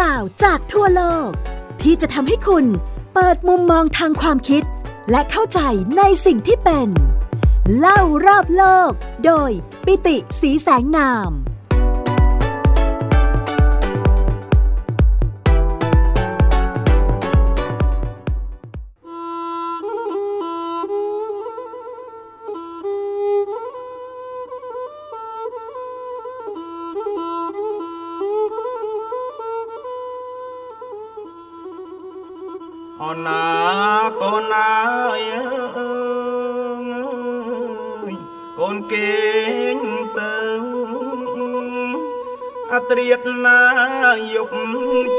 ราวจากทั่วโลก ที่จะทำให้คุณเปิดมุมมองทางความคิด และเข้าใจในสิ่งที่เป็น เล่ารอบโลก โดยปิติสีแสงนาม Oh.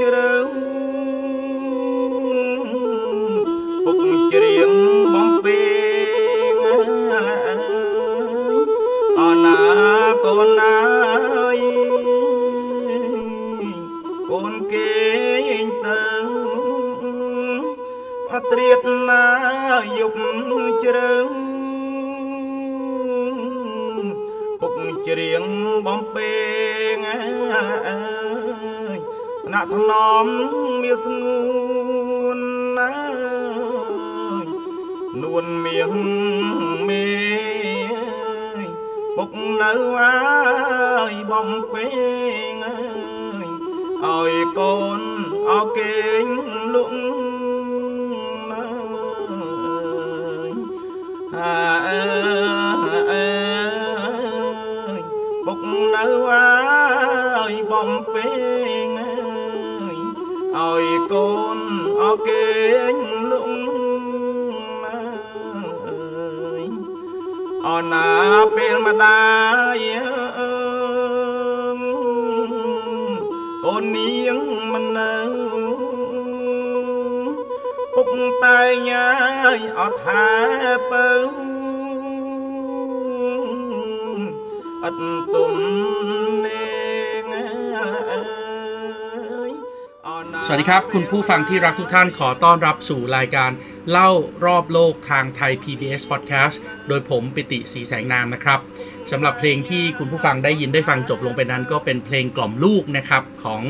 นาเป็มาได้กนนียงมันนิ่ปุกตายายอดหาปิ้อัดตุ่มสวัสดีครับ คุณผู้ฟังที่รักทุกท่านขอต้อนรับสู่รายการ เล่ารอบโลกทางไทย PBS Podcast โดยผมปิติสีแสงนามนะครับสำหรับเพลงที่คุณผู้ฟังได้ยินได้ฟังจบลงไปนั้น ก็เป็นเพลงกล่อมลูกนะครับของ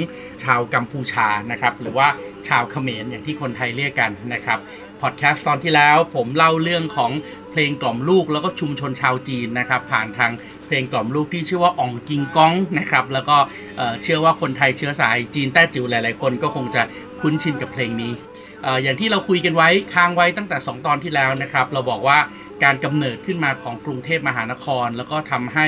ชาวกัมพูชานะครับหรือว่าชาวเขมรอย่างที่คนไทยเรียกกันนะครับพอดแคสต์ตอนที่แล้วผมเล่าเรื่องของเพลงกล่อมลูกแล้วก็ชุมชนชาวจีนนะครับผ่านทางเพลงกล่อมลูกที่ชื่อว่าอ่องกิงก้องนะครับแล้วก็เชื่อว่าคนไทยเชื้อสายจีนแต้จิ๋วหลาย ๆ คนก็คงจะคุ้นชินกับเพลงนี้ อย่างที่เราคุยกันไว้ค้างไว้ตั้งแต่ 2 ตอนที่แล้วนะครับ เราบอกว่าการกำเนิดขึ้นมาของกรุงเทพมหานคร แล้วก็ทำให้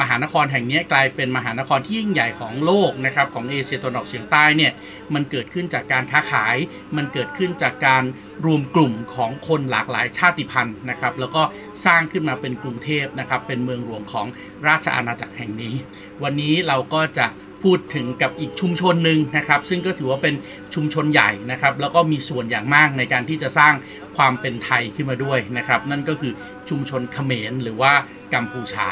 มหานครแห่งนี้กลายเป็นมหานครที่ยิ่งใหญ่ของโลกนะครับของเอเชียตะวันออกเฉียงใต้เนี่ยมันเกิดขึ้นจากการค้าขาย มันเกิดขึ้นจากการรวมกลุ่มของคนหลากหลายชาติพันธุ์นะครับแล้วก็สร้างขึ้นมาเป็นกรุงเทพนะครับเป็นเมืองหลวงของราชอาณาจักรแห่งนี้ วันนี้เราก็จะ พูดถึงกับอีกชุมชนหนึ่งนะครับ ซึ่งก็ถือว่าเป็นชุมชนใหญ่นะครับ แล้วก็มีส่วนอย่างมากในการที่จะสร้างความเป็นไทยขึ้นมาด้วยนะครับ นั่นก็คือชุมชนเขมรหรือว่ากัมพูชา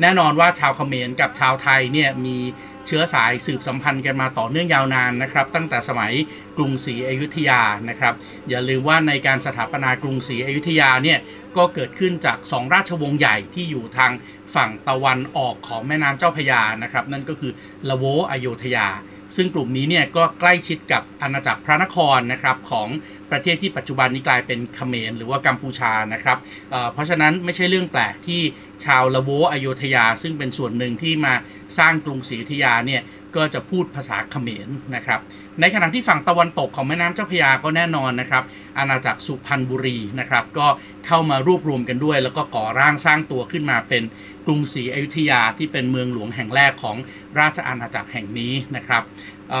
แน่นอนว่าชาวเขมรกับชาวไทยเนี่ยมี เชื้อสายสืบสัมพันธ์กันมาต่อเนื่องยาวนานนะครับ ตั้งแต่สมัยกรุงศรีอยุธยานะครับ อย่าลืมว่าในการสถาปนากรุงศรีอยุธยาเนี่ยก็เกิดขึ้นจากสองราชวงศ์ใหญ่ที่อยู่ทางฝั่งตะวันออกของแม่น้ำเจ้าพยานะครับ นั่นก็คือละโวอโยธยา ซึ่งกลุ่มนี้เนี่ยก็ใกล้ชิดกับอาณาจักรพระนครนะครับของ ประเทศที่ปัจจุบันนี้กลายเป็นเขมรหรือว่ากัมพูชานะครับเเพราะฉะนั้นไม่ใช่เรื่องแปลกที่ชาวละโวอโยธยา ซึ่งเป็นส่วนหนึ่งที่มาสร้างกรุงศรีอยุธยาเนี่ยก็จะพูดภาษาเขมรนะครับ ในขณะที่ฝั่งตะวันตกของแม่น้ำเจ้าพระยาก็แน่นอนนะครับ อาณาจักรสุพรรณบุรีนะครับ ก็เข้ามารวบรวมกันด้วย แล้วก็ก่อร่างสร้างตัวขึ้นมาเป็นกรุงศรีอยุธยาที่เป็นเมืองหลวงแห่งแรกของราชอาณาจักรแห่งนี้นะครับ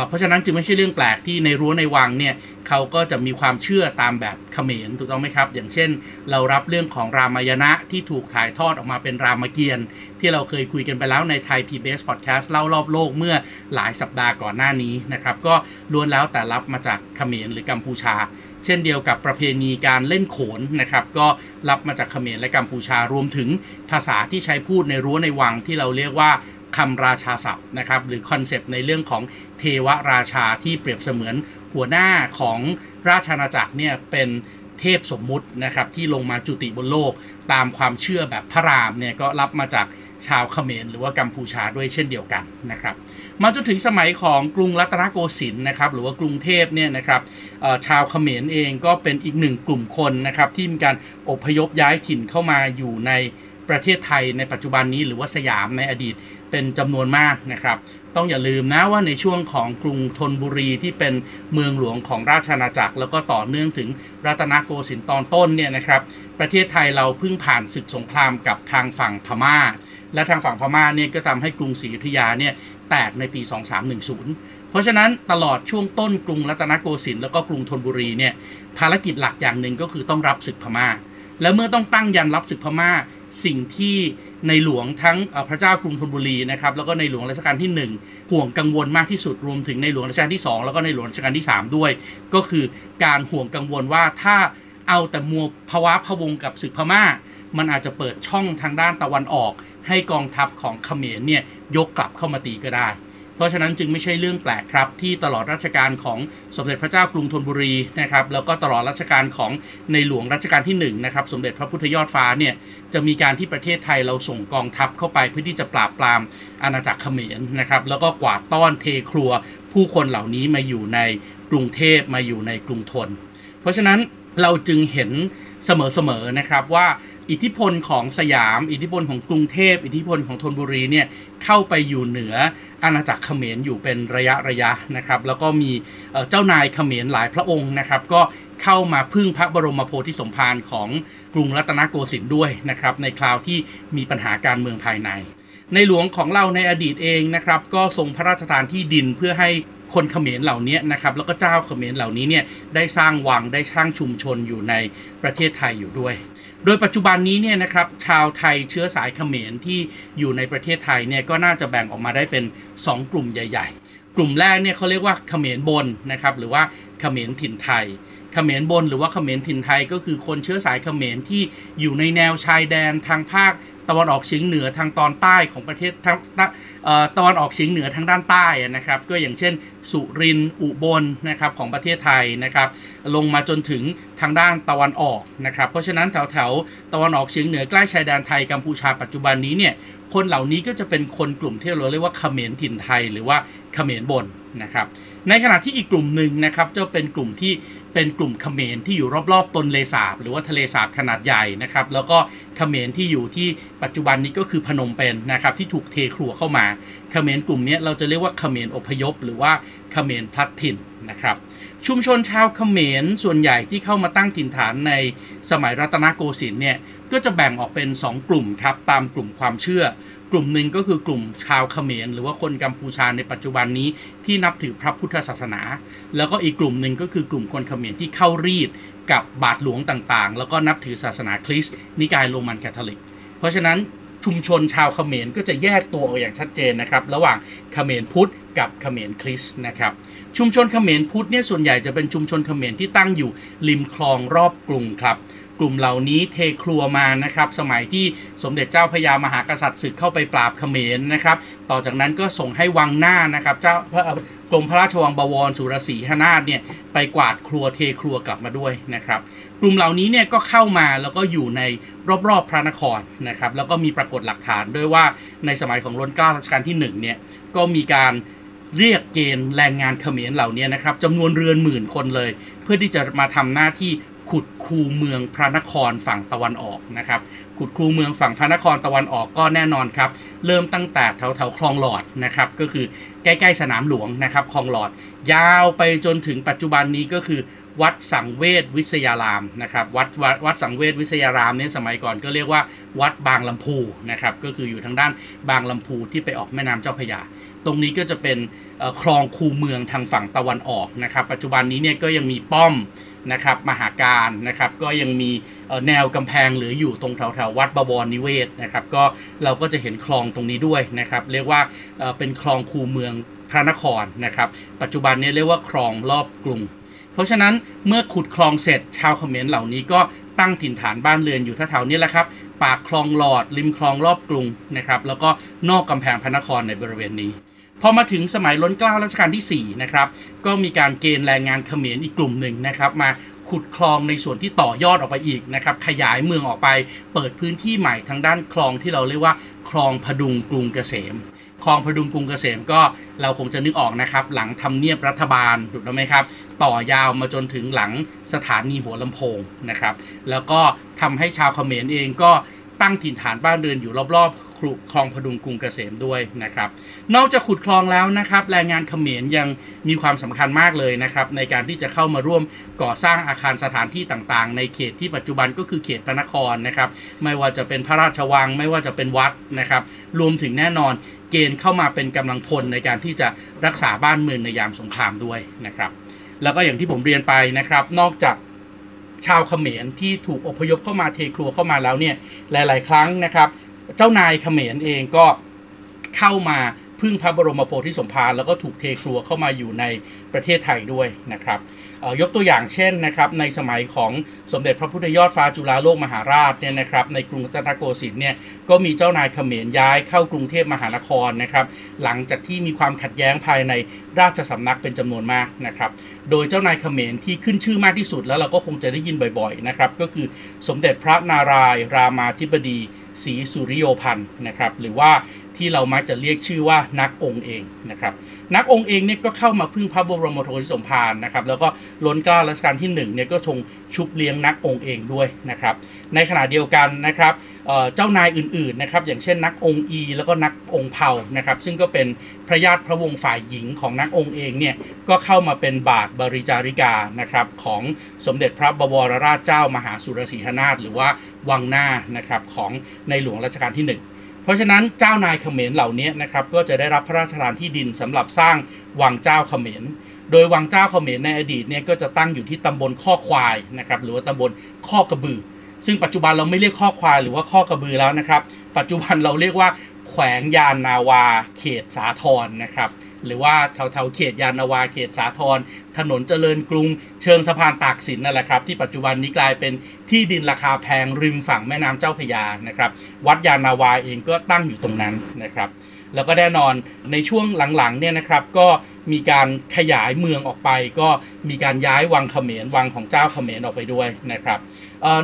เพราะฉะนั้นจึงไม่ใช่เรื่องแปลกที่ในรั้วในวังเนี่ยเขาก็จะมีความเชื่อตามแบบเขมรถูกต้องไหมครับ อย่างเช่น เรารับเรื่องของรามายณะที่ถูกถ่ายทอดออกมาเป็นรามเกียรติ์ที่เราเคยคุยกันไปแล้วในไทย PBS Podcast เล่ารอบโลกเมื่อหลายสัปดาห์ก่อนหน้านี้นะครับ ก็ล้วนแล้วแต่รับมาจากเขมรหรือกัมพูชา เช่นเดียวกับประเพณีการเล่นโขนนะครับ ก็รับมาจากเขมรและกัมพูชารวมถึงภาษาที่ใช้พูดในรั้วในวังที่เราเรียกว่า คำราชาศัพท์นะครับหรือคอนเซปต์ในเรื่องของเทวราชาที่เปรียบเสมือนหัวหน้าของราชอาณาจักรเนี่ยเป็นเเทพสมมุตินะครับที่ลงมาจุติบนโลก ตามความเชื่อแบบพระรามเนี่ยก็รับมาจากชาวเขมรหรือว่ากัมพูชาด้วยเช่นเดียวกันนะครับมาจนถึงสมัยของกรุงรัตนโกสินทร์นะครับหรือว่ากรุงเทพเนี่ยนะครับชาวเขมรเองก็เป็นอีกหนึ่งกลุ่มคนนะครับที่มีการอพยพย้ายถิ่นเข้ามาอยู่ในประเทศไทยในปัจจุบันนี้หรือว่าสยามในอดีต เป็นจำนวนมากนะครับ ต้องอย่าลืมนะว่าในช่วงของกรุงธนบุรีที่เป็นเมืองหลวงของราชอาณาจักร แล้วก็ต่อเนื่องถึงรัตนโกสินทร์ตอนต้นเนี่ยนะครับ ประเทศไทยเราเพิ่งผ่านศึกสงครามกับทางฝั่งพม่า และทางฝั่งพม่าเนี่ยก็ทำให้กรุงศรีอยุธยาเนี่ยแตกในปี 2310 เพราะฉะนั้นตลอดช่วงต้นกรุงรัตนโกสินทร์แล้วก็กรุงธนบุรีเนี่ยภารกิจหลักอย่างหนึ่งก็คือต้องรับศึกพม่า และเมื่อต้องตั้งยันรับศึกพม่าสิ่งที่ ในหลวงทั้งพระเจ้ากรุงธนบุรีนะครับแล้วก็ในหลวงรัชกาลที่ 1 ห่วงกังวลมากที่สุดรวมถึงในหลวงรัชกาลที่ 2 แล้วก็ในหลวงรัชกาลที่ 3 ด้วย ก็คือการห่วงกังวลว่าถ้าเอาแต่มัวภาวะพวงกับศึกพม่า มันอาจจะเปิดช่องทางด้านตะวันออก ให้กองทัพของเขมรเนี่ยยกกลับเข้ามาตีก็ได้ เพราะฉะนั้นจึงไม่ใช่เรื่องแปลกครับ ที่ตลอดรัชกาลของสมเด็จพระเจ้ากรุงธนบุรีนะครับแล้วก็ตลอดรัชกาลของในหลวงรัชกาลที่1นะครับสมเด็จพระพุทธยอดฟ้าเนี่ยจะมีการที่ประเทศไทยเราส่งกองทัพเข้าไปเพื่อที่จะปราบปรามอาณาจักรเขมรนะครับแล้วก็กวาดต้อนเทครัว ผู้คนเหล่านี้มาอยู่ในกรุงเทพมาอยู่ในกรุงธนเพราะฉะนั้นเราจึงเห็นเสมอๆนะครับว่า อิทธิพลของสยาม อิทธิพลของกรุงเทพ อิทธิพลของธนบุรีเนี่ยเข้าไปอยู่เหนืออาณาจักรเขมรอยู่เป็นระยะระยะนะครับแล้วก็มีเจ้านายเขมรหลายพระองค์นะครับก็เข้ามาพึ่งพระบรมโพธิสมภารของกรุงรัตนโกสินทร์ด้วยนะครับในคราวที่มีปัญหาการเมืองภายใน ในหลวงของเราในอดีตเองนะครับก็ทรงพระราชทานที่ดินเพื่อให้คนเขมรเหล่านี้นะครับแล้วก็เจ้าเขมรเหล่านี้เนี่ยได้สร้างวังได้สร้างชุมชนอยู่ในประเทศไทยอยู่ด้วย โดยปัจจุบันนี้เนี่ยนะครับชาวไทยเชื้อสายเขมรที่อยู่ในประเทศไทยเนี่ยก็น่าจะแบ่งออกมาได้เป็น 2 กลุ่มใหญ่ ๆ กลุ่มแรกเนี่ยเขาเรียกว่าเขมรบนนะครับหรือว่าเขมรถิ่นไทย เขมรบนหรือว่าเขมรถิ่นไทยก็คือคนเชื้อสายเขมรที่อยู่ในแนวชายแดนทางภาคตะวันออกเฉียงเหนือทางตอนใต้ของประเทศทางตะวันออกเฉียงเหนือทางด้านใต้นะครับ ก็อย่างเช่น สุรินทร์อุบลนะครับของประเทศไทยนะครับ ลงมาจนถึงทางด้านตะวันออกนะครับ เพราะฉะนั้นแถวแถวตะวันออกเฉียงเหนือใกล้ชายแดนไทยกัมพูชาปัจจุบันนี้เนี่ยคนเหล่านี้ก็จะเป็นคนกลุ่มที่เราเรียกว่าเขมรถิ่นไทย หรือว่า เขมรบนนะครับ ในขณะที่อีกกลุ่มหนึ่งนะครับจะเป็นกลุ่มที่เป็นกลุ่มเขมรที่อยู่รอบๆตนเลสาบ หรือว่าทะเลสาบขนาดใหญ่นะครับ แล้วก็เขมรที่อยู่ที่ปัจจุบันนี้ก็คือพนมเปญนนะครับ ที่ถูกเทครัวเข้ามาเขมรกลุ่มนี้เราจะเรียกว่าเขมรอพยพ หรือว่าเขมรพลัดถิ่นนะครับ ชุมชนชาวเขมรส่วนใหญ่ที่เข้ามาตั้งถิ่นฐานในสมัยรัตนโกสินทร์เนี่ยก็จะแบ่งออกเป็น 2 กลุ่มครับตามกลุ่มความเชื่อ กลุ่มหนึ่งก็คือกลุ่มชาวเขมรหรือว่าคนกัมพูชาในปัจจุบันนี้ที่นับถือพระพุทธศาสนา แล้วก็อีกกลุ่มหนึ่งก็คือกลุ่มคนเขมรที่เข้ารีดกับบาทหลวงต่างๆ แล้วก็นับถือศาสนาคริสต์นิกายโรมันคาทอลิก เพราะฉะนั้นชุมชนชาวเขมรก็จะแยกตัวออกอย่างชัดเจนนะครับระหว่างเขมรพุทธกับเขมรคริสต์นะครับชุมชนเขมรพุทธเนี่ยส่วนใหญ่จะเป็นชุมชนเขมรที่ตั้งอยู่ริมคลองรอบกรุงครับ กลุ่มเหล่านี้เทครัวมานะครับ สมัยที่สมเด็จเจ้าพญามหากษัตริย์ศึกเข้าไปปราบเขมรนะครับ ต่อจากนั้นก็ส่งให้วังหน้านะครับ เจ้ากรมพระราชวังบวรสุรศรีหนาถเนี่ยไปกวาดครัวเทครัวกลับมาด้วยนะครับ กลุ่มเหล่านี้เนี่ยก็เข้ามาแล้วก็อยู่ในรอบๆพระนครนะครับ แล้วก็มีปรากฏหลักฐานด้วยว่าในสมัยของรัชกาลรัชกาลที่1เนี่ยก็มีการเรียกเกณฑ์แรงงานเขมรเหล่านี้นะครับจำนวนเรือนหมื่นคนเลย เพื่อที่จะมาทำหน้าที่ ขุดคูเมืองพระนครฝั่งตะวันออกนะครับขุดคูเมืองฝั่งพระนครตะวันออกก็แน่นอนครับเริ่มตั้งแต่แถวแถวคลองหลอดนะครับก็คือใกล้ๆสนามหลวงนะครับคลองหลอด ยาวไปจนถึงปัจจุบันนี้ก็คือวัดสังเวชวิทยารามนะครับวัดวัดวัดสังเวชวิทยารามเนี่ยสมัยก่อนก็เรียกว่าวัดบางลำพูนะครับก็คืออยู่ทางด้านบางลำพูที่ไปออกแม่น้ำเจ้าพระยา ตรงนี้ก็จะเป็น คลองคูเมืองทางฝั่งตะวันออกนะครับ ปัจจุบันนี้เนี่ยก็ยังมีป้อมนะครับมหาการนะครับก็ยังมีแนวกำแพงเหลืออยู่ตรงแถวแถววัดบวรนิเวศนะครับก็เราก็จะเห็นคลองตรงนี้ด้วยนะครับเรียกว่าเป็นคลองคูเมืองพระนครนะครับปัจจุบันนี้เรียกว่าคลองรอบกรุง เพราะฉะนั้นเมื่อขุดคลองเสร็จชาวเขมรเหล่านี้ก็ตั้งถิ่นฐานบ้านเรือนอยู่แถวๆนี้แหละครับปากคลองหลอดริมคลองรอบกรุงนะครับแล้วก็นอกกำแพงพระนครในบริเวณนี้ พอมาถึงสมัยล้นเกล้ารัชกาลที่4นะครับก็มีการเกณฑ์แรงงานเขมรอีกกลุ่มหนึ่งนะครับมาขุดคลองในส่วนที่ต่อยอดออกไปอีกนะครับขยายเมืองออกไป เปิดพื้นที่ใหม่ทางด้านคลองที่เราเรียกว่าคลองพดุงกรุงเกษมคลองพดุงกรุงเกษมก็เราคงจะนึกออกนะครับ หลังทำเนียบรัฐบาลถูกต้องไหมครับ ต่อยาวมาจนถึงหลังสถานีหัวลำโพงนะครับ แล้วก็ทำให้ชาวเขมรเองก็ตั้งถิ่นฐานบ้านเรือนอยู่รอบๆ คลุคลองพดุงกรุงเกษมด้วยนะครับ นอกจากขุดคลองแล้วนะครับ แรงงานเขมรยังมีความสำคัญมากเลยนะครับ ในการที่จะเข้ามาร่วมก่อสร้างอาคารสถานที่ต่างๆ ในเขตที่ปัจจุบันก็คือเขตพระนครนะครับ ไม่ว่าจะเป็นพระราชวัง ไม่ว่าจะเป็นวัดนะครับ รวมถึงแน่นอนเกณฑ์เข้ามาเป็นกำลังพลในการที่จะรักษาบ้านเมืองในยามสงครามด้วยนะครับ แล้วก็อย่างที่ผมเรียนไปนะครับ นอกจากชาวเขมรที่ถูกอพยพเข้ามาเทครัวเข้ามาแล้วเนี่ยหลาย ๆ ครั้งนะครับ เจ้านายเขมรเองก็เข้ามาพึ่งพระบรมโพธิสมภารแล้วก็ถูกเทครัวเข้ามาอยู่ในประเทศไทยด้วยนะครับยกตัวอย่างเช่นนะครับในสมัยของสมเด็จพระพุทธยอดฟ้าจุฬาโลกมหาราชเนี่ยนะครับในกรุงรัตนโกสินทร์เนี่ยก็มีเจ้านายเขมรย้ายเข้ากรุงเทพมหานครนะครับหลังจากที่มีความขัดแย้งภายในราชสำนักเป็นจำนวนมากนะครับโดยเจ้านายเขมรที่ขึ้นชื่อมากที่สุดแล้วเราก็คงจะได้ยินบ่อยๆนะครับก็คือสมเด็จพระนารายณ์รามาธิบดี ศรีสุริโยพันธ์นะครับหรือว่าที่เรามักจะเรียกชื่อว่านักองค์เองนะครับนักองค์เองเนี่ยก็เข้ามาพึ่งพระบรมโพธิสมภารนะครับแล้วก็ล้นเกล้ารัชกาลที่1เนี่ยก็ทรงชุบเลี้ยงนักองค์เองด้วยนะครับในขณะเดียวกันนะครับเอ่อเจ้านายอื่นๆนะครับอย่างเช่นนักองค์อี แล้วก็นักองค์เผานะครับซึ่งก็เป็นพระญาติพระวงศ์ฝ่ายหญิงของนักองค์เองเนี่ยก็เข้ามาเป็นบาทบริจาริกานะครับของสมเด็จพระบวรราชเจ้ามหาสุรสีหนาถหรือว่า วังหน้านะครับของในหลวงรัชกาลที่ 1 เพราะฉะนั้นเจ้านายเขมรเหล่านี้นะครับก็จะได้รับพระราชทานที่ดินสำหรับสร้างวังเจ้าเขมร โดยวังเจ้าเขมรในอดีตเนี่ยก็จะตั้งอยู่ที่ตำบลข้อควายนะครับหรือว่าตำบลข้อกระบือ ซึ่งปัจจุบันเราไม่เรียกข้อควายหรือว่าข้อกระบือแล้วนะครับ ปัจจุบันเราเรียกว่าแขวงยานนาวา เขตสาทรนะครับ หรือว่าแถวแถวๆเขตยานาวาเขตสาทรถนนเจริญกรุง เชิงสะพานตากสินนั่นแหละครับ ที่ปัจจุบันนี้กลายเป็นที่ดินราคาแพงริมฝั่งแม่น้ำเจ้าพระยานะครับ วัดยานาวาเองก็ตั้งอยู่ตรงนั้นนะครับ แล้วก็แน่นอนในช่วงหลังๆเนี่ยนะครับก็มีการขยายเมืองออกไป ก็มีการย้ายวังเขมรวังของเจ้าเขมรออกไปด้วยนะครับ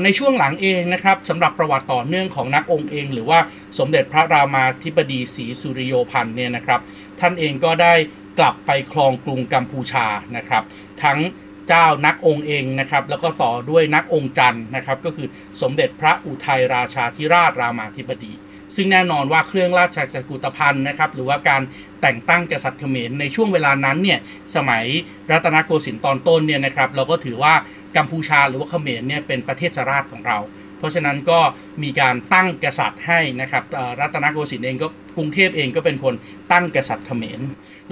ในช่วงหลังเองนะครับสำหรับประวัติต่อเนื่องของนักองค์เอง หรือว่าสมเด็จพระรามาธิบดีศรีสุริโยพันธ์เนี่ยนะครับ ท่านเองก็ได้กลับไปครองกรุงกัมพูชานะครับ ทั้งเจ้านักองค์เองนะครับแล้วก็ต่อด้วยนักองค์จันทร์นะครับก็คือสมเด็จพระอุทัยราชาธิราชรามาธิบดี ซึ่งแน่นอนว่าเครื่องราชจักรุตภัณฑ์นะครับหรือว่าการแต่งตั้งกษัตริย์เขมรในช่วงเวลานั้นเนี่ยสมัยรัตนโกสินทร์ตอนต้นเนี่ยนะครับเราก็ถือว่า กัมพูชาหรือว่าเขมรเนี่ยเป็นประเทศราชของเรา เพราะฉะนั้นก็มีการตั้งกษัตริย์ให้นะครับรัตนโกสินทร์เองก็กรุงเทพเองก็เป็นคนตั้งกษัตริย์เขมร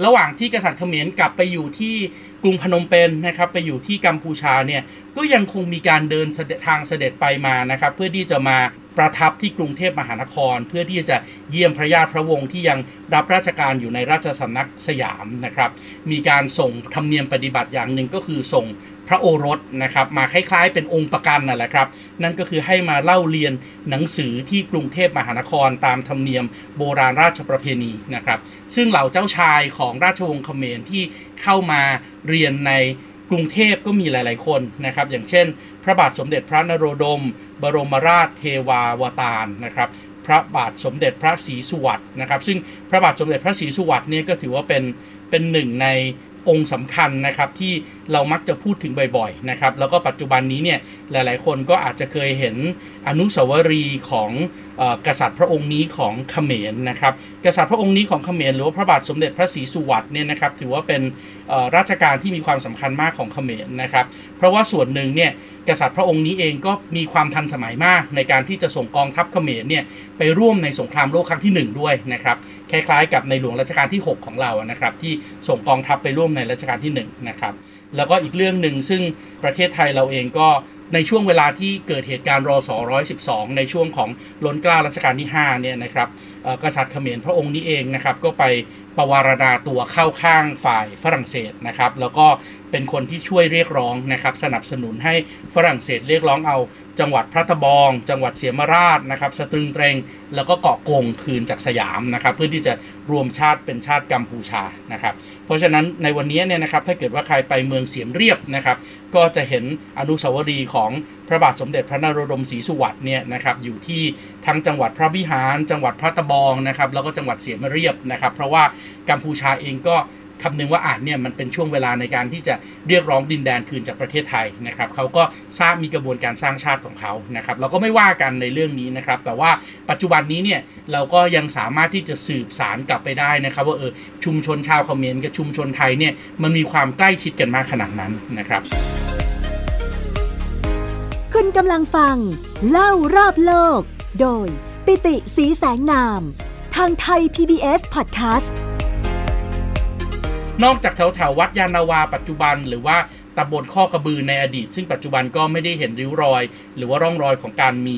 ระหว่างที่กษัตริย์เขมรกลับไปอยู่ที่กรุงพนมเปญนะครับไปอยู่ที่กัมพูชาเนี่ยก็ยังคงมีการเดินทางเสด็จไปมานะครับเพื่อที่จะมาประทับที่กรุงเทพมหานคร เพื่อที่จะเยี่ยมพระญาติพระวงศ์ที่ยังรับราชการอยู่ในราชสำนักสยามนะครับมีการส่งธรรมเนียมปฏิบัติอย่างหนึ่งก็คือส่ง พระโอรสนะครับมาคล้ายๆ เป็นองค์ประกันนั่นแหละครับ นั่นก็คือให้มาเล่าเรียนหนังสือที่กรุงเทพมหานครตามธรรมเนียมโบราณราชประเพณีนะครับ ซึ่งเหล่าเจ้าชายของราชวงศ์เขมรที่เข้ามาเรียนในกรุงเทพก็มีหลาย ๆ คนนะครับ อย่างเช่น พระบาทสมเด็จพระนโรดม บรมราชเทวาวตารนะครับพระบาทสมเด็จพระศรีสุวัตนะครับ ซึ่งพระบาทสมเด็จพระศรีสุวัตเนี่ยก็ถือว่าเป็นเป็นหนึ่งในองค์สำคัญนะครับที่เรามักจะพูดถึงบ่อยๆนะครับแล้วก็ปัจจุบันนี้เนี่ยหลายๆ คนก็อาจจะเคยเห็นอนุสาวรีย์ของอกษัตริย์พระองค์นี้ของเขมรนะครับกษัตริย์พระองค์นี้ของเขมรหรือว่าพระบาทสมเด็จพระศรีสุวัตเนี่ยนะครับถือว่าเป็นราชการที่มีความสำคัญมากของเขมรนะครับเพราะว่าส่วนหนึ่งเนี่ยกษัตริย์พระองค์นี้เองก็มีความทันสมัยมาก ในการที่จะส่งกองทัพเขมรเนี่ยไปร่วมในสงครามโลกครั้งที่หนึ่งด้วยนะครับคล้ายๆกับในหลวงรัชกาลที่ 6 ของเรานะครับที่ส่งกองทัพไปร่วมในรัชกาลที่1นะครับ แล้วก็อีกเรื่องหนึ่งซึ่งประเทศไทยเราเองก็ในช่วงเวลาที่เกิดเหตุการณ์รอสอ112 ในช่วงของล้นกล้ารัชกาลที่ 5 เนี่ยนะครับกษัตริย์เขมรพระองค์นี้เองนะครับ ก็ไปประวารณาตัวเข้าข้างฝ่ายฝรั่งเศสนะครับ แล้วก็ เป็นคนที่ช่วยเรียกร้องนะครับสนับสนุนให้ฝรั่งเศสเรียกร้องเอา จังหวัดพระตะบอง จังหวัดเสียมราชนะครับสตรึงเตรงแล้วก็เกาะกงคืนจากสยามนะครับเพื่อที่จะรวมชาติเป็นชาติกัมพูชานะครับเพราะฉะนั้นในวันนี้เนี่ยนะครับถ้าเกิดว่าใครไปเมืองเสียมเรียบนะครับก็จะเห็นอนุสาวรีย์ของพระบาทสมเด็จพระนโรดมศรีสุวัตเนี่ยนะครับอยู่ที่ทั้งจังหวัดพระวิหาร จังหวัดพระตะบองนะครับแล้วก็จังหวัดเสียมเรียบนะครับเพราะว่ากัมพูชาเองก็ คำนึงว่าอาจเนี่ยมันเป็นช่วงเวลาในการที่จะเรียกร้องดินแดนคืนจากประเทศไทยนะครับเขาก็สร้างมีกระบวนการสร้างชาติของเขานะครับเราก็ไม่ว่ากันในเรื่องนี้นะครับ แต่ว่าปัจจุบันนี้เนี่ยเราก็ยังสามารถที่จะสืบสารกลับไปได้นะครับ ว่าเออชุมชนชาวเขมรกับชุมชนไทยเนี่ยมันมีความใกล้ชิดกันมากขนาดนั้นนะครับ คุณกำลังฟัง เล่ารอบโลก โดยปิติสีแสงนาม ทางไทย PBS Podcast นอกจากแถวแถวๆวัดยานาวาปัจจุบัน หรือว่าตำบลข้อกระบือในอดีต ซึ่งปัจจุบันก็ไม่ได้เห็นริ้วรอย หรือว่าร่องรอยของการมี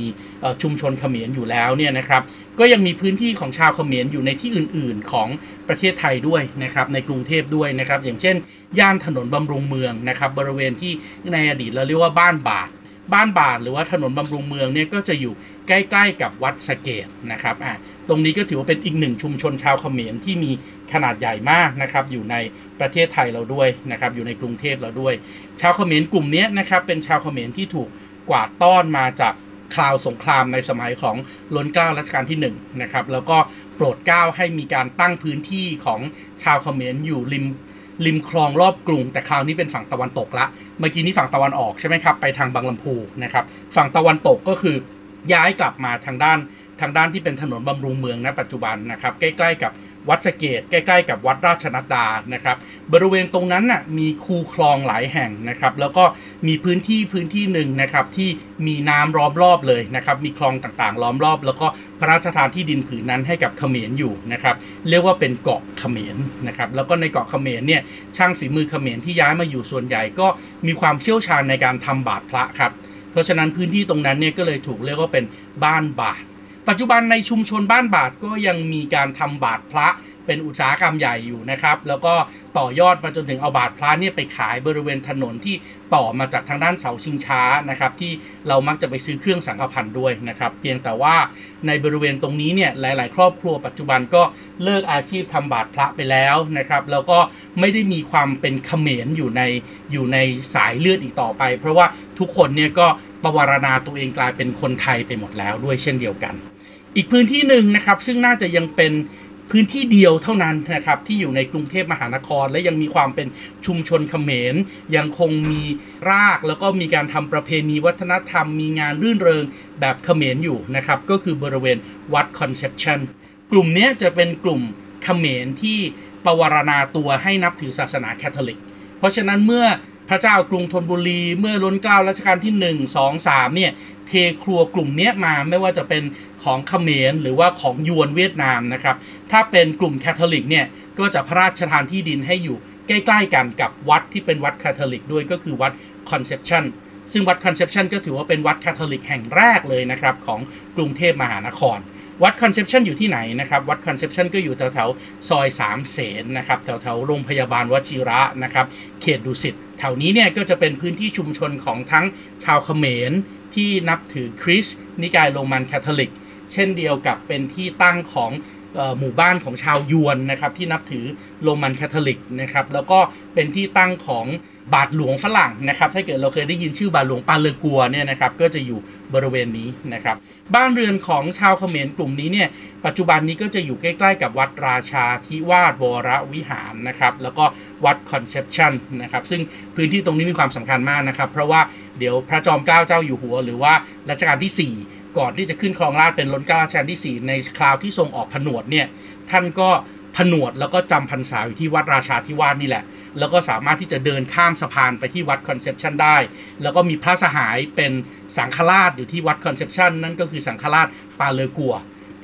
ชุมชนเขมรอยู่แล้วเนี่ยนะครับก็ยังมีพื้นที่ของชาวเขมรอยู่ในที่อื่น ๆ ของประเทศไทยด้วยนะครับในกรุงเทพด้วยนะครับอย่างเช่น ย่านถนนบำรุงเมืองนะครับบริเวณที่ในอดีตเราเรียกว่าบ้านบาทบ้านบาทหรือว่าถนนบำรุงเมืองเนี่ยก็จะอยู่ใกล้ ๆ กับวัดสะเกตนะครับอะตรงนี้ก็ถือว่าเป็นอีกหนึ่งชุมชนชาวเขมรที่มี ขนาดใหญ่มากนะครับอยู่ในประเทศไทยเราด้วยนะครับอยู่ในกรุงเทพเราด้วย ชาวเขมรกลุ่มนี้นะครับเป็นชาวเขมรที่ถูกกวาดต้อนมาจากคราวสงครามในสมัยของล้นเกล้ารัชกาลที่1นะครับแล้วก็โปรดเกล้าให้มีการตั้งพื้นที่ของชาวเขมรอยู่ริมริมคลองรอบกรุง แต่คราวนี้เป็นฝั่งตะวันตกละ เมื่อกี้นี้ฝั่งตะวันออกใช่ไหมครับไปทางบางลำพูนะครับฝั่งตะวันตกก็คือย้ายกลับมาทางด้านทางด้านที่เป็นถนนบำรุงเมืองณปัจจุบันนะครับใกล้ ๆ กับ วัดสเกตใกล้ๆ กับวัดราชนัดดานะครับ บริเวณตรงนั้นน่ะมีคูคลองหลายแห่งนะครับ แล้วก็มีพื้นที่พื้นที่หนึ่งนะครับที่มีน้ำล้อมรอบเลยนะครับ มีคลองต่างๆ ล้อมรอบ แล้วก็พระราชทานที่ดินผืนนั้นให้กับเขมรอยู่นะครับ เรียกว่าเป็นเกาะเขมรนะครับ แล้วก็ในเกาะเขมรเนี่ยช่างฝีมือเขมรที่ย้ายมาอยู่ส่วนใหญ่ก็มีความเชี่ยวชาญในการทำบาทพระครับ เพราะฉะนั้นพื้นที่ตรงนั้นเนี่ยก็เลยถูกเรียกว่าเป็นบ้านบาท ปัจจุบันในชุมชนบ้านบาทก็ยังมีการทำบาทพระเป็นอุตสาหกรรมใหญ่อยู่นะครับ แล้วก็ต่อยอดมาจนถึงเอาบาทพระเนี่ยไปขายบริเวณถนนที่ต่อมาจากทางด้านเสาชิงช้านะครับ ที่เรามักจะไปซื้อเครื่องสังฆพันธ์ด้วยนะครับ เพียงแต่ว่าในบริเวณตรงนี้เนี่ยหลาย ๆ ครอบครัวปัจจุบันก็เลิกอาชีพทำบาทพระไปแล้วนะครับ แล้วก็ไม่ได้มีความเป็นเขมรอยู่ในอยู่ในสายเลือดอีกต่อไป เพราะว่าทุกคนเนี่ยก็ประวารณาตัวเองกลายเป็นคนไทยไปหมดแล้วด้วยเช่นเดียวกัน อีกพื้นที่หนึ่งนะครับซึ่งน่าจะยังเป็นพื้นที่เดียวเท่านั้นนะครับที่อยู่ในกรุงเทพมหานคร และยังมีความเป็นชุมชนเขมร ยังคงมีรากแล้วก็มีการทำประเพณีวัฒนธรรม มีงานรื่นเริงแบบเขมรอยู่นะครับก็คือบริเวณวัดคอนเซปชันกลุ่มเนี้ยจะเป็นกลุ่มเขมรที่ประวารณาตัวให้นับถือศาสนาแคทอลิก เพราะฉะนั้นเมื่อ พระเจ้ากรุงธนบุรีเมื่อล้นเกล้ารัชกาลที่ 1 2 3เนี่ยเทครัวกลุ่มเนี้ยมาไม่ว่าจะเป็นของเขมรหรือว่าของยวนเวียดนามนะครับถ้าเป็นกลุ่มแคทอลิกเนี่ยก็จะพระราชทานที่ดินให้อยู่ใกล้ๆกันกับวัดที่เป็นวัดแคทอลิกด้วยก็คือวัดคอนเซปชันซึ่งวัดคอนเซปชันก็ถือว่าเป็นวัดแคทอลิกแห่งแรกเลยนะครับของกรุงเทพมหานคร วัดคอนเซปชันอยู่ที่ไหนนะครับ วัดคอนเซปชันก็อยู่แถวๆซอยสามเสนนะครับแถวๆโรงพยาบาลวชิระนะครับ เขตดุสิตแถวนี้เนี่ยก็จะเป็นพื้นที่ชุมชนของทั้งชาวเขมรที่นับถือคริสต์นิกายโรมันคาทอลิก เช่นเดียวกับเป็นที่ตั้งของหมู่บ้านของชาวยวนนะครับที่นับถือโรมันคาทอลิกนะครับแล้วก็เป็นที่ตั้งของ บาทหลวงฝรั่งนะครับถ้าเกิดเราเคยได้ยินชื่อบาทหลวงปาลเลอกัวซ์เนี่ยนะครับก็จะอยู่บริเวณนี้นะครับบ้านเรือนของชาวเขมรกลุ่มนี้เนี่ยปัจจุบันนี้ก็จะอยู่ใกล้ๆกับวัดราชาธิวาสวรวิหารนะครับแล้วก็วัดคอนเซปชันนะครับซึ่งพื้นที่ตรงนี้มีความสำคัญมากนะครับเพราะว่าเดี๋ยวพระจอมเกล้าเจ้าอยู่หัว หรือว่ารัชกาลที่ 4 ก่อนที่จะขึ้นครองราชย์เป็นล้นเกล้ารัชกาลที่ 4 ในคราวที่ทรงออกผนวดเนี่ยท่านก็ ผนวดแล้วก็จำพรรษาอยู่ที่วัดราชาธิวาสนี่แหละ แล้วก็สามารถที่จะเดินข้ามสะพานไปที่วัดคอนเซปชันได้ แล้วก็มีพระสหายเป็นสังฆราชอยู่ที่วัดคอนเซปชันนั่นก็คือสังฆราชปัลเลอกัวซ์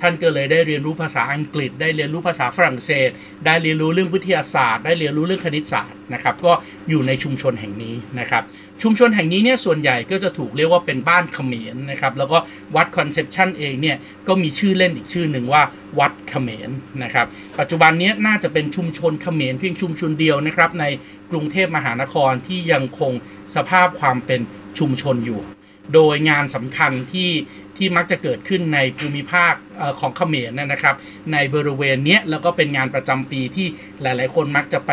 ท่านก็เลยได้เรียนรู้ภาษาอังกฤษ ได้เรียนรู้ภาษาฝรั่งเศส ได้เรียนรู้เรื่องวิทยาศาสตร์ ได้เรียนรู้เรื่องคณิตศาสตร์นะครับ ก็อยู่ในชุมชนแห่งนี้นะครับ ชุมชนแห่งนี้เนี่ยส่วนใหญ่ก็จะถูกเรียกว่าเป็นบ้านเขมรนะครับแล้วก็วัดคอนเซปชันเองเนี่ยก็มีชื่อเล่นอีกชื่อหนึ่งว่าวัดเขมรนะครับปัจจุบันนี้น่าจะเป็นชุมชนเขมรเพียงชุมชนเดียวนะครับในกรุงเทพมหานครที่ยังคงสภาพความเป็นชุมชนอยู่ โดยงานสำคัญที่ที่มักจะเกิดขึ้นในภูมิภาคของเขมรนะครับ ในบริเวณนี้แล้วก็เป็นงานประจำปีที่หลาย ๆ คนมักจะไป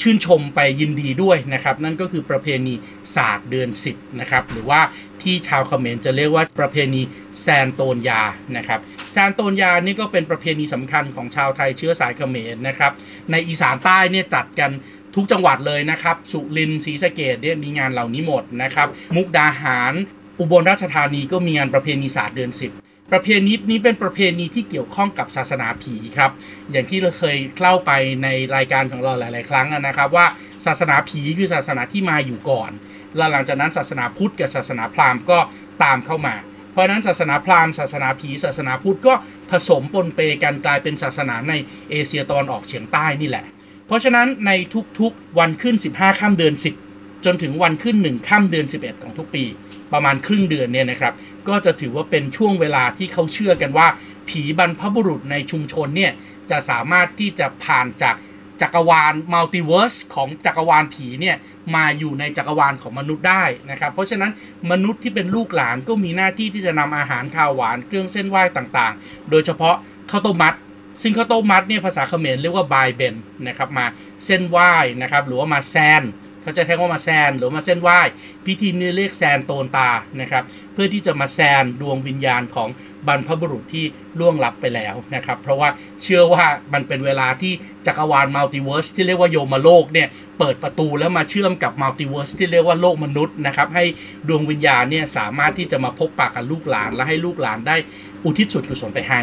ชื่นชมไปยินดีด้วยนะครับ นั่นก็คือประเพณีศาสตร์เดือน 10นะครับหรือว่าที่ชาวเขมรจะเรียกว่าประเพณีแซนโตนยานะครับแซนโตนยานี่ก็เป็นประเพณีสำคัญของชาวไทยเชื้อสายเขมรนะครับในอีสานใต้เนี่ยจัดกันทุกจังหวัดเลยนะครับ สุรินทร์ศรีสะเกดเนี่ยมีงานเหล่านี้หมดนะครับ มุกดาหาร อุบลราชธานีก็มีงานประเพณีศาสตร์เดือน 10 ประเพณีนี้เป็นประเพณีที่เกี่ยวข้องกับศาสนาผีครับ อย่างที่เราเคยเล่าไปในรายการของเราหลาย ๆ ครั้งนะครับ ว่าศาสนาผีคือศาสนาที่มาอยู่ก่อนแล้วหลังจากนั้นศาสนาพุทธกับศาสนาพราหมณ์ก็ตามเข้ามา เพราะนั้นศาสนาพราหมณ์ศาสนาผี ศาสนาพุทธก็ผสมปนเปกันกลายเป็นศาสนาในเอเชียตะวันออกเฉียงใต้นี่แหละ เพราะฉะนั้นในทุกๆวันขึ้น 15ค่ำเดือน 10 จนถึงวันขึ้น1ค่ำเดือน 11 ของทุกปี ประมาณครึ่งเดือนเนี่ยนะครับก็จะถือว่าเป็นช่วงเวลาที่เขาเชื่อกันว่า ผีบรรพบุรุษในชุมชนเนี่ยจะสามารถที่จะผ่านจากจักรวาลมัลติเวิร์สของจักรวาลผีเนี่ยมาอยู่ในจักรวาลของมนุษย์ได้นะครับ เพราะฉะนั้นมนุษย์ที่เป็นลูกหลานก็มีหน้าที่ที่จะนำอาหารข้าวหวานเครื่องเซ่นไหว้ต่างๆ โดยเฉพาะข้าวต้มมัด ซึ่งข้าวต้มมัดเนี่ยภาษาเขมรเรียกว่าบายเบ็ณฑ์นะครับมาเซ่นไหว้นะครับหรือว่ามาแซน เขาจะแทงว่ามาแซนหรือมาเซ่นไหว้ พิธีนี้เรียกแซนโฎนตานะครับ เพื่อที่จะมาแซนดวงวิญญาณของบรรพบุรุษที่ล่วงลับไปแล้วนะครับ เพราะว่าเชื่อว่ามันเป็นเวลาที่จักรวาล multiverse ที่เรียกว่ายมโลกเนี่ยเปิดประตูแล้วมาเชื่อมกับ multiverse ที่เรียกว่าโลกมนุษย์นะครับ ให้ดวงวิญญาณเนี่ยสามารถที่จะมาพบปะกับลูกหลาน และให้ลูกหลานได้อุทิศส่วนกุศลไปให้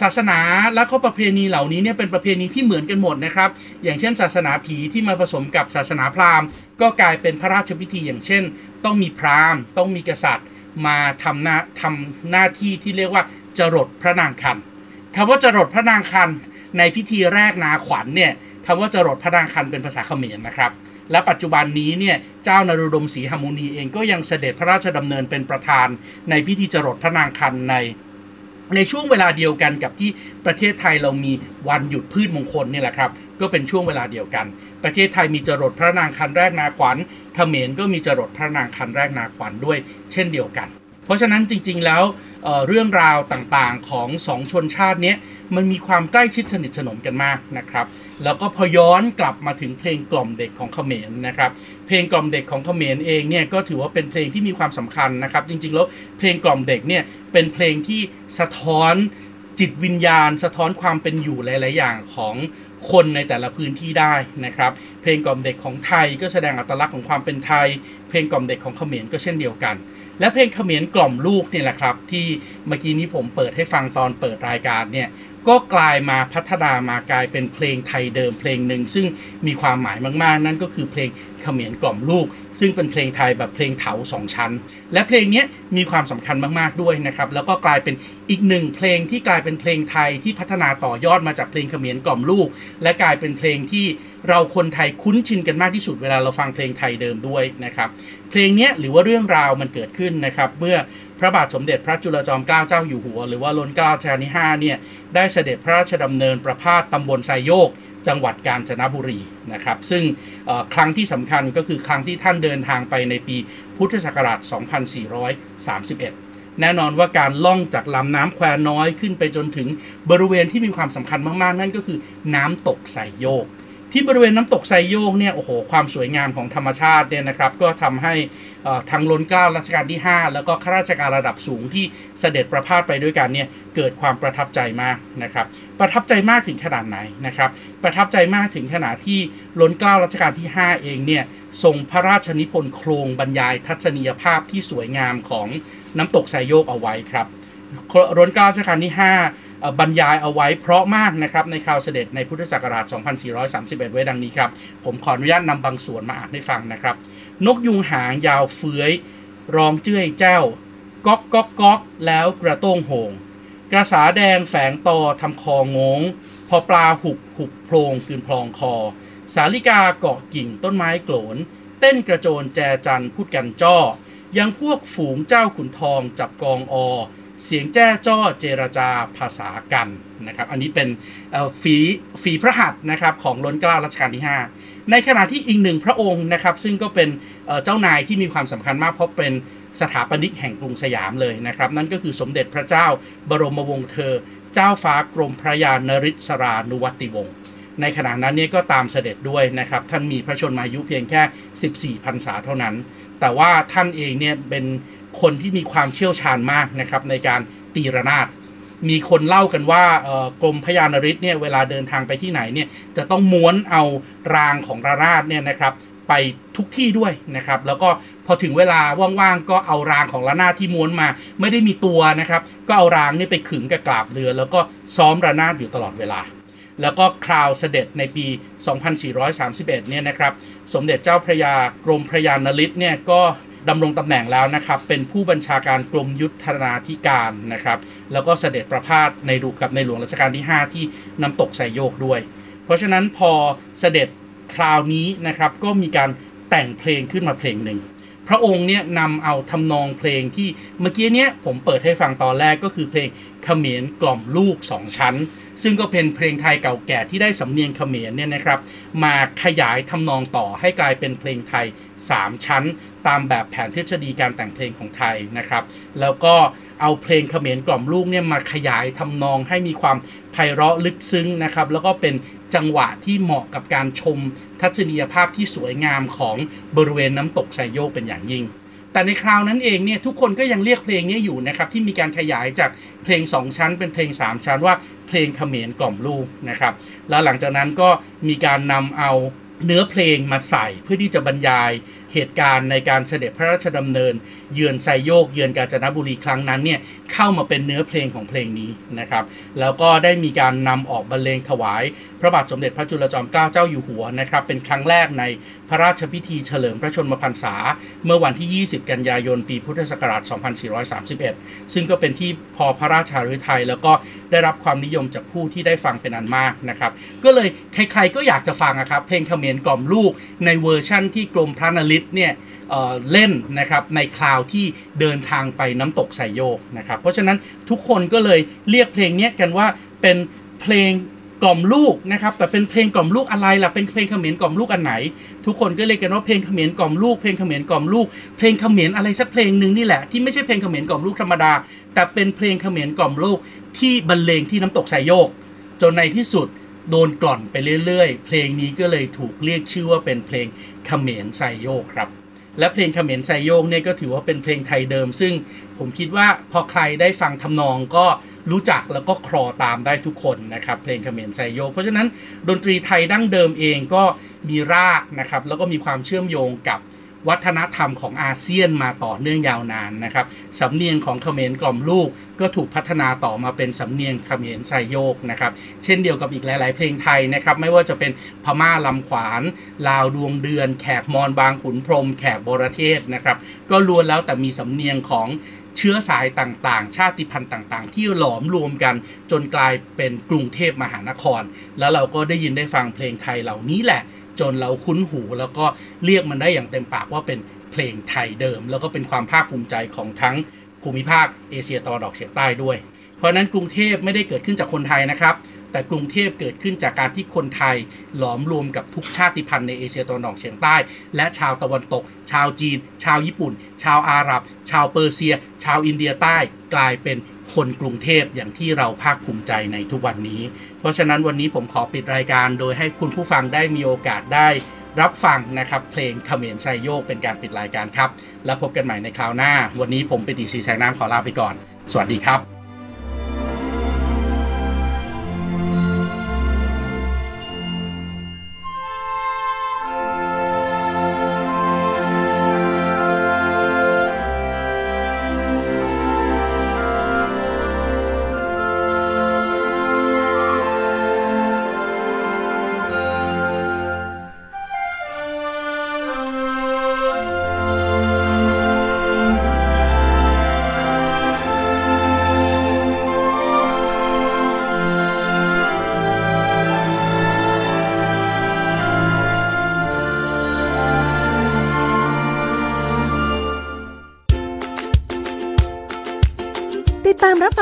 ศาสนาและก็ประเพณีเหล่านี้เนี่ยเป็นประเพณีที่เหมือนกันหมดนะครับ อย่างเช่น ศาสนาผีที่มาผสมกับศาสนาพราหมณ์ ก็กลายเป็นพระราชพิธีอย่างเช่น ต้องมีพราหมณ์ ต้องมีกษัตริย์ มาทำหน้าทำหน้าที่ที่เรียกว่าจรดพระนังคัลคำว่าจรดพระนังคัลในพิธีแรกนาขวัญเนี่ยคำว่าจรดพระนางคันเป็นภาษาเขมรนะครับและปัจจุบันนี้เนี่ยเจ้านรุดมศรีหมุนีเองก็ยังเสด็จพระราชดำเนินเป็นประธานในพิธีจรดพระนางคันใน ในช่วงเวลาเดียวกันกับที่ประเทศไทยเรามีวันหยุดพืชมงคลนี่แหละครับ ก็เป็นช่วงเวลาเดียวกัน ประเทศไทยมีจรดพระนางคันแรกนาขวัญเขมรก็มีจรดพระนางคันแรกนาขวัญด้วย เช่นเดียวกัน เพราะฉะนั้นจริง ๆแล้ว เรื่องราวต่างๆของสองชนชาตินี้มันมีความใกล้ชิดสนิทสนมกันมากนะครับ แล้วก็พอย้อนกลับมาถึงเพลงกล่อมเด็กของเขมรนะครับ เพลงกล่อมเด็กของเขมรเองเนี่ยก็ถือว่าเป็นเพลงที่มีความสำคัญนะครับ จริงๆแล้วเพลงกล่อมเด็กเนี่ยเป็นเพลงที่สะท้อนจิตวิญญาณ สะท้อนความเป็นอยู่หลาย ๆ อย่างของคนในแต่ละพื้นที่ได้นะครับ เพลงกล่อมเด็กของไทยก็แสดงอัตลักษณ์ของความเป็นไทย เพลงกล่อมเด็กของเขมรก็เช่นเดียวกัน และเพลงเขมรกล่อมลูกเนี่ยแหละครับ ที่เมื่อกี้นี้ผมเปิดให้ฟังตอนเปิดรายการเนี่ยก็กลายมาพัฒนามากลายเป็นเพลงไทยเดิมเพลงหนึ่งซึ่งมีความหมายมากๆ นั่นก็คือเพลง เขมรกล่อมลูก ซึ่งเป็นเพลงไทยแบบเพลงเถาสองชั้น และเพลงนี้มีความสำคัญมากๆด้วยนะครับ แล้วก็กลายเป็นอีกหนึ่งเพลงที่กลายเป็นเพลงไทยที่พัฒนาต่อยอดมาจากเพลงเขมรกล่อมลูก และกลายเป็นเพลงที่เราคนไทยคุ้นชินกันมากที่สุดเวลาเราฟังเพลงไทยเดิมด้วยนะครับ เพลงนี้หรือว่าเรื่องราวมันเกิดขึ้นนะครับ เมื่อพระบาทสมเด็จพระจุลจอมเกล้าเจ้าอยู่หัว หรือว่าล้นเกล้าชาที่5เนี่ยได้เสด็จพระราชดำเนินประพาสตำบลไซโยก จังหวัดกาญจนบุรีนะครับ ซึ่งครั้งที่สำคัญก็คือครั้งที่ท่านเดินทางไปในปีพุทธศักราช 2431 แน่นอนว่าการล่องจากลำน้ำแควน้อยขึ้นไปจนถึงบริเวณที่มีความสำคัญมากๆ นั่นก็คือน้ำตกไสโยก ที่บริเวณน้ำตกไซโยกเนี่ยโอ้โหความสวยงามของธรรมชาติเนี่ยนะครับก็ทำให้ทางล้นเกล้ารัชกาลที่ 5 แล้วก็ข้าราชการระดับสูงที่เสด็จประพาสไปด้วยกันเนี่ยเกิดความประทับใจมากนะครับประทับใจมากถึงขนาดไหนนะครับประทับใจมากถึงขนาดที่ล้นเกล้ารัชกาลที่ 5 เองเนี่ยทรงพระราชนิพนธ์โครงบรรยายทัศนียภาพที่สวยงามของน้ำตกไซโยกเอาไว้ครับ ร้นเกล้ารัชกาลที่ 5 บรรยายเอาไว้เพราะมากนะครับ ในคราวเสด็จในพุทธศักราช 2431 ไว้ดังนี้ครับ ผมขออนุญาตนำบางส่วนมาอ่านให้ฟังนะครับ นกยุงหางยาวเฟื้อยร้องเจ้ยเจ้าก๊อกก๊อกก๊อกแล้วกระต้งโหง กระสาแดงแฝงตอทำคองง พอปลาหุบหุบโพรงคืนพลองคอ สาลิกาเกาะกิ่งต้นไม้โกลน เต้นกระโจนแจจันพูดกันจ้อ ยังพวกฝูงเจ้าขุนทองจับกองอ เสียงแจ้จ้อเจรจาภาษากันนะครับ อันนี้เป็นฝีฝีพระหัตถ์นะครับของล้นเกล้ารัชกาลที่ 5 ในขณะที่อีกหนึ่งพระองค์นะครับ ซึ่งก็เป็นเจ้านายที่มีความสำคัญมากเพราะเป็นสถาปนิกแห่งกรุงสยามเลยนะครับ นั่นก็คือสมเด็จพระเจ้าบรมวงศ์เธอ เจ้าฟ้ากรมพระยานริศรานุวัติวงศ์ในขณะนั้นเนี่ยก็ตามเสด็จด้วยนะครับ ท่านมีพระชนมายุเพียงแค่ 14พรรษาเท่านั้น แต่ว่าท่านเองเนี่ยเป็น คนที่มีความเชี่ยวชาญมากนะครับในการตีระนาดมีคนเล่ากันว่ากรมพยานริศเนี่ยเวลาเดินทางไปที่ไหนเนี่ยจะต้องม้วนเอารางของระนาดเนี่ยนะครับไปทุกที่ด้วยนะครับ แล้วก็พอถึงเวลาว่างๆก็เอารางของระนาดที่ม้วนมา ไม่ได้มีตัวนะครับ ก็เอารางนี่ไปขึงกับกาบเรือ แล้วก็ซ้อมระนาดอยู่ตลอดเวลา แล้วก็คราวเสด็จในปี 2431 เนี่ยนะครับ สมเด็จเจ้าพระยากรมพระยานฤทธิ์เนี่ยก็ ดำรงตำแหน่งแล้วนะครับ เป็นผู้บัญชาการกรมยุทธนาธิการนะครับ แล้วก็เสด็จประพาสในรูกับในหลวงรัชกาลที่ 5 ที่น้ำตกไซโยกด้วย เพราะฉะนั้นพอเสด็จคราวนี้นะครับ ก็มีการแต่งเพลงขึ้นมาเพลงหนึ่ง พระองค์เนี่ยนำเอาทำนองเพลงที่เมื่อกี้เนี้ยผมเปิดให้ฟังตอนแรกก็คือเพลงเขมรกล่อมลูกสองชั้น ซึ่งก็เป็นเพลงไทยเก่าแก่ที่ได้สำเนียงเขมรเนี่ยนะครับ มาขยายทำนองต่อให้กลายเป็นเพลงไทย 3 ชั้น ตามแบบแผนทฤษฎีการแต่งเพลงของไทยนะครับ แล้วก็เอาเพลงเขมรกล่อมลูกเนี่ยมาขยายทำนองให้มีความไพเราะลึกซึ้งนะครับ แล้วก็เป็นจังหวะที่เหมาะกับการชมทัศนียภาพที่สวยงามของบริเวณน้ำตกไซโยกเป็นอย่างยิ่ง แต่ในคราวนั้นเองเนี่ยทุกคนก็ยังเรียกเพลงนี้อยู่นะครับที่มีการขยายจากเพลง 2 ชั้น เป็นเพลง 3 ชั้นว่าเพลงเขมรกล่อมลูกนะครับ แล้วหลังจากนั้นก็มีการนำเอาเนื้อเพลงมาใส่เพื่อที่จะบรรยาย เหตุการณ์ในการเสด็จพระราชดำเนิน เยือนไซโยกเยือนกาญจนบุรีครั้งนั้นเนี่ยเข้ามาเป็นเนื้อเพลงของเพลงนี้นะครับ แล้วก็ได้มีการนำออกบรรเลงถวาย พระบาทสมเด็จพระจุลจอมเกล้าเจ้าอยู่หัวนะครับ เป็นครั้งแรกใน พระราชพิธีเฉลิมพระชนมพรรษา เมื่อวันที่ 20 กันยายน ปีพุทธศักราช 2431 ซึ่งก็เป็นที่พอพระราชหฤทัยแล้วก็ได้รับความนิยมจากผู้ที่ได้ฟังเป็นอันมากนะครับ ก็เลยใครๆก็อยากจะฟังครับ เพลงเขมรกล่อมลูกในเวอร์ชั่นที่กรมพระนริศเนี่ยเล่นนะครับในคราวที่เดินทางไปน้ำตกไทรโยคนะครับ เพราะฉะนั้นทุกคนก็เลยเรียกเพลงนี้กันว่าเป็นเพลง กล่อมลูกนะครับ แต่เป็นเพลงกล่อมลูกอะไรล่ะเป็นเพลงเขมรกล่อมลูกอันไหน ทุกคนก็เรียกกันว่าเพลงเขมรกล่อมลูกเพลงเขมรกล่อมลูก เพลงเขมรอะไรสักเพลงหนึ่งนี่แหละที่ไม่ใช่เพลงเขมรกล่อมลูกธรรมดา แต่เป็นเพลงเขมรกล่อมลูกที่บรรเลงที่น้ำตกไซโยก จนในที่สุดโดนกล่อนไปเรื่อยๆ เพลงนี้ก็เลยถูกเรียกชื่อว่าเป็นเพลงเขมรไซโยกครับ และเพลงเขมรไซโยกเนี่ยก็ถือว่าเป็นเพลงไทยเดิม ซึ่งผมคิดว่าพอใครได้ฟังทำนองก็ รู้จักแล้วก็คลอตามได้ทุกคนนะครับเพลงเขมรไซโยกเพราะฉะนั้นดนตรีไทยดั้งเดิมเองก็มีรากนะครับแล้วก็มีความเชื่อมโยงกับวัฒนธรรมของอาเซียนมาต่อเนื่องยาวนานนะครับสำเนียงของเขมรกล่อมลูกก็ถูกพัฒนาต่อมาเป็นสำเนียงเขมรไซโยกนะครับเช่นเดียวกับอีกหลาย ๆ เพลงไทยนะครับไม่ว่าจะเป็นพม่าลำขวาน ลาวดวงเดือน แขกมอนบางขุนพรม แขกบรเทศนะครับก็ล้วนแล้วแต่มีสำเนียงของ เชื้อสายต่างๆ ชาติพันธุ์ต่างๆ ที่หลอมรวมกันจนกลายเป็นกรุงเทพมหานคร แล้วเราก็ได้ยินได้ฟังเพลงไทยเหล่านี้แหละ จนเราคุ้นหูแล้วก็เรียกมันได้อย่างเต็มปากว่าเป็นเพลงไทยเดิม แล้วก็เป็นความภาคภูมิใจของทั้งภูมิภาคเอเชียตะวันออกเฉียงใต้ด้วย เพราะนั้นกรุงเทพไม่ได้เกิดขึ้นจากคนไทยนะครับ แต่กรุงเทพเกิดขึ้นจากการที่คนไทยหลอมรวมกับทุกชาติพันธุ์ในเอเชียตะวันออกเฉียงใต้ และชาวตะวันตก ชาวจีน ชาวญี่ปุ่น ชาวอาหรับ ชาวเปอร์เซีย ชาวอินเดียใต้กลายเป็นคนกรุงเทพอย่างที่เราภาคภูมิใจในทุกวันนี้ เพราะฉะนั้นวันนี้ผมขอปิดรายการโดยให้คุณผู้ฟังได้มีโอกาสได้รับฟังนะครับเพลงเขมรไซโยกเป็นการปิดรายการครับ แล้วพบกันใหม่ในคราวหน้า วันนี้ผมปิติศรีแสงน้ำขอลาไปก่อน สวัสดีครับ